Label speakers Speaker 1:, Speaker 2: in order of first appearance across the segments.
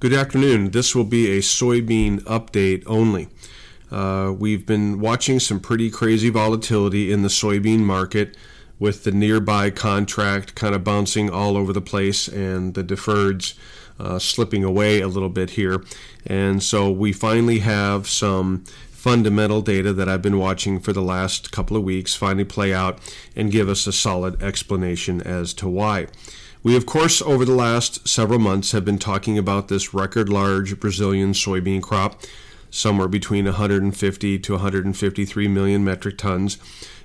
Speaker 1: Good afternoon. This will be a soybean update only. Uh, we've been watching some pretty crazy volatility in the soybean market with the nearby contract kind of bouncing all over the place and the deferreds uh, slipping away a little bit here. And so we finally have some fundamental data that I've been watching for the last couple of weeks finally play out and give us a solid explanation as to why. We, of course, over the last several months have been talking about this record large Brazilian soybean crop, somewhere between 150 to 153 million metric tons.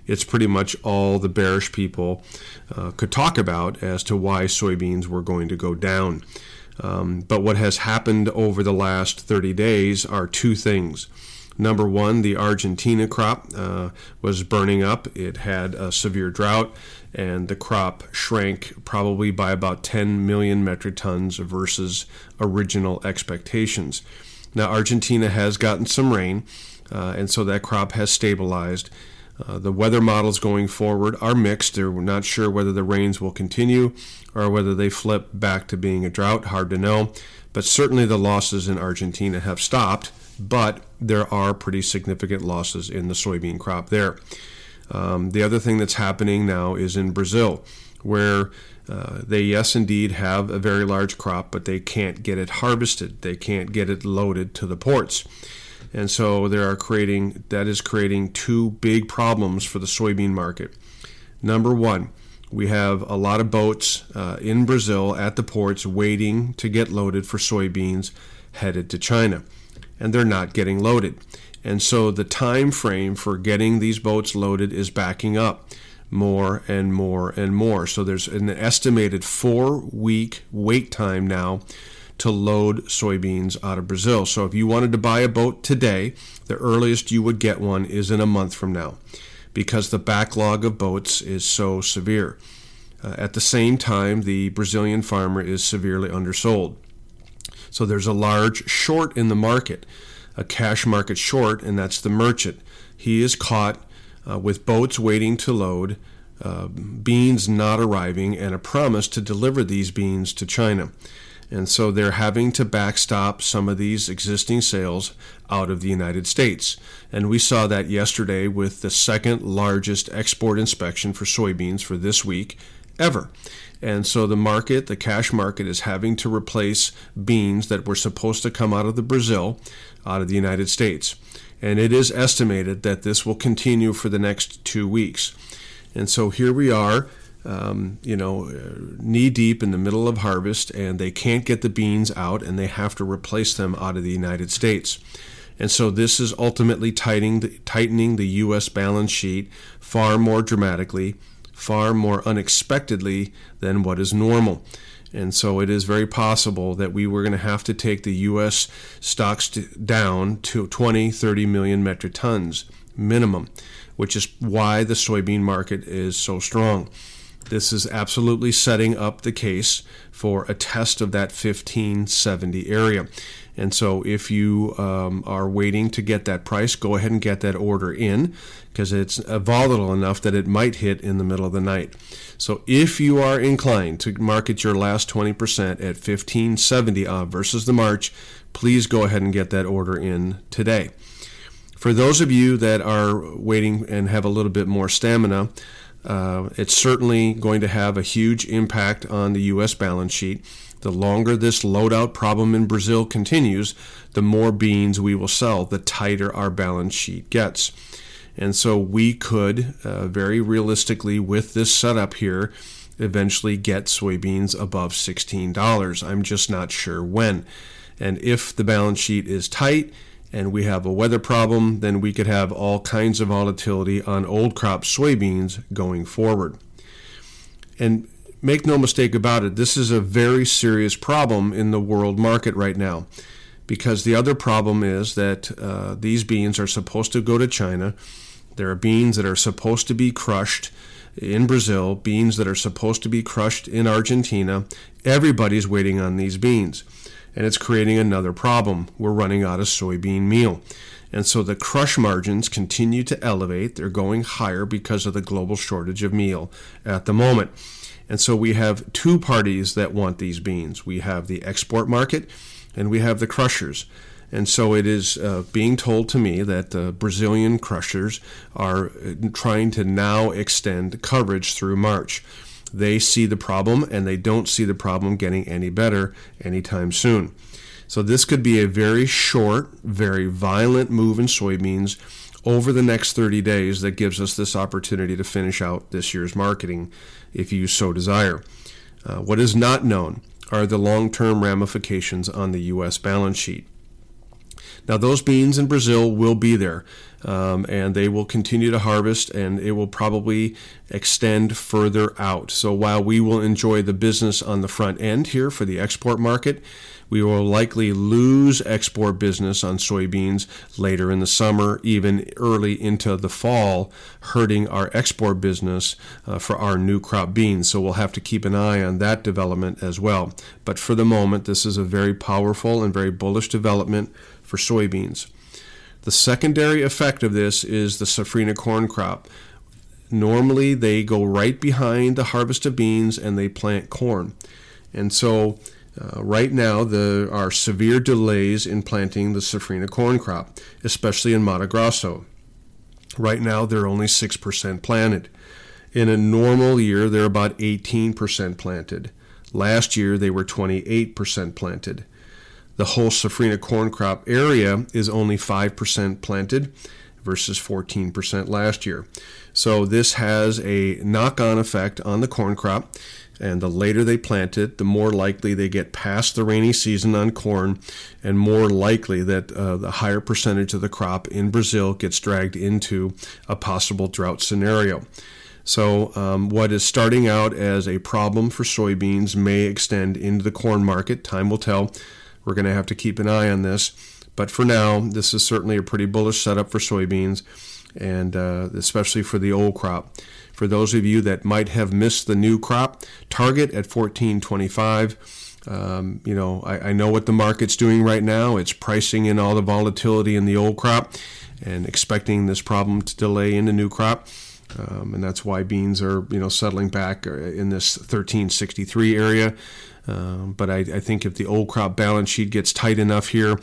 Speaker 1: It's pretty much all the bearish people uh, could talk about as to why soybeans were going to go down. Um, but what has happened over the last 30 days are two things. Number one, the Argentina crop uh, was burning up. It had a severe drought, and the crop shrank probably by about 10 million metric tons versus original expectations. Now, Argentina has gotten some rain, uh, and so that crop has stabilized. Uh, the weather models going forward are mixed. They're not sure whether the rains will continue or whether they flip back to being a drought. Hard to know. But certainly the losses in Argentina have stopped but there are pretty significant losses in the soybean crop there. Um, the other thing that's happening now is in Brazil, where uh, they, yes, indeed, have a very large crop, but they can't get it harvested. They can't get it loaded to the ports. And so they are creating, that is creating two big problems for the soybean market. Number one, we have a lot of boats uh, in Brazil at the ports waiting to get loaded for soybeans headed to China and they're not getting loaded. And so the time frame for getting these boats loaded is backing up more and more and more. So there's an estimated four week wait time now to load soybeans out of Brazil. So if you wanted to buy a boat today, the earliest you would get one is in a month from now because the backlog of boats is so severe. Uh, at the same time, the Brazilian farmer is severely undersold. So there's a large short in the market, a cash market short, and that's the merchant. He is caught uh, with boats waiting to load, uh, beans not arriving, and a promise to deliver these beans to China. And so they're having to backstop some of these existing sales out of the United States. And we saw that yesterday with the second largest export inspection for soybeans for this week ever. And so the market, the cash market, is having to replace beans that were supposed to come out of the Brazil, out of the United States. And it is estimated that this will continue for the next two weeks. And so here we are, um, you know, knee deep in the middle of harvest, and they can't get the beans out, and they have to replace them out of the United States. And so this is ultimately tightening the, tightening the U.S. balance sheet far more dramatically far more unexpectedly than what is normal. And so it is very possible that we were going to have to take the U.S. stocks down to 20, 30 million metric tons minimum, which is why the soybean market is so strong. This is absolutely setting up the case for a test of that 1570 area. And so, if you um, are waiting to get that price, go ahead and get that order in because it's volatile enough that it might hit in the middle of the night. So, if you are inclined to market your last 20% at 1570 uh, versus the March, please go ahead and get that order in today. For those of you that are waiting and have a little bit more stamina, uh, it's certainly going to have a huge impact on the U.S. balance sheet. The longer this loadout problem in Brazil continues, the more beans we will sell, the tighter our balance sheet gets. And so we could, uh, very realistically, with this setup here, eventually get soybeans above $16. I'm just not sure when. And if the balance sheet is tight and we have a weather problem, then we could have all kinds of volatility on old crop soybeans going forward. And make no mistake about it, this is a very serious problem in the world market right now. Because the other problem is that uh, these beans are supposed to go to China. There are beans that are supposed to be crushed in Brazil, beans that are supposed to be crushed in Argentina. Everybody's waiting on these beans. And it's creating another problem. We're running out of soybean meal. And so the crush margins continue to elevate. They're going higher because of the global shortage of meal at the moment. And so we have two parties that want these beans. We have the export market and we have the crushers. And so it is uh, being told to me that the Brazilian crushers are uh, trying to now extend coverage through March. They see the problem and they don't see the problem getting any better anytime soon. So this could be a very short, very violent move in soybeans over the next 30 days that gives us this opportunity to finish out this year's marketing if you so desire. Uh, what is not known are the long term ramifications on the U.S. balance sheet. Now, those beans in Brazil will be there, um, and they will continue to harvest, and it will probably extend further out. So, while we will enjoy the business on the front end here for the export market, we will likely lose export business on soybeans later in the summer, even early into the fall, hurting our export business uh, for our new crop beans. So we'll have to keep an eye on that development as well. But for the moment, this is a very powerful and very bullish development for soybeans. The secondary effect of this is the safrinha corn crop. Normally, they go right behind the harvest of beans and they plant corn. And so uh, right now, there are severe delays in planting the safrinha corn crop, especially in Mato Grosso. Right now, they're only 6% planted. In a normal year, they're about 18% planted. Last year, they were 28% planted. The whole safrinha corn crop area is only 5% planted versus 14% last year. So, this has a knock on effect on the corn crop and the later they plant it, the more likely they get past the rainy season on corn, and more likely that uh, the higher percentage of the crop in Brazil gets dragged into a possible drought scenario. So, um, what is starting out as a problem for soybeans may extend into the corn market. Time will tell. We're going to have to keep an eye on this. But for now, this is certainly a pretty bullish setup for soybeans, and uh, especially for the old crop. For those of you that might have missed the new crop, target at 1425. Um, you know, I, I, know what the market's doing right now. It's pricing in all the volatility in the old crop and expecting this problem to delay in the new crop. Um, and that's why beans are, you know, settling back uh, in this 1363 area. Um, but I, I, think if the old crop balance sheet gets tight enough here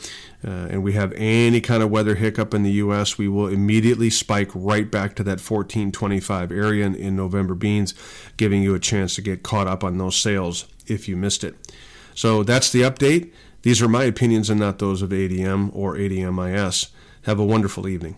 Speaker 1: uh, and we have any kind of weather hiccup in the U.S., we will immediately spike right back to that 1425 area in, in November beans, giving you a chance to get caught up on those sales if you missed it. So that's the update. These are my opinions and not those of ADM or ADMIS. Have a wonderful evening.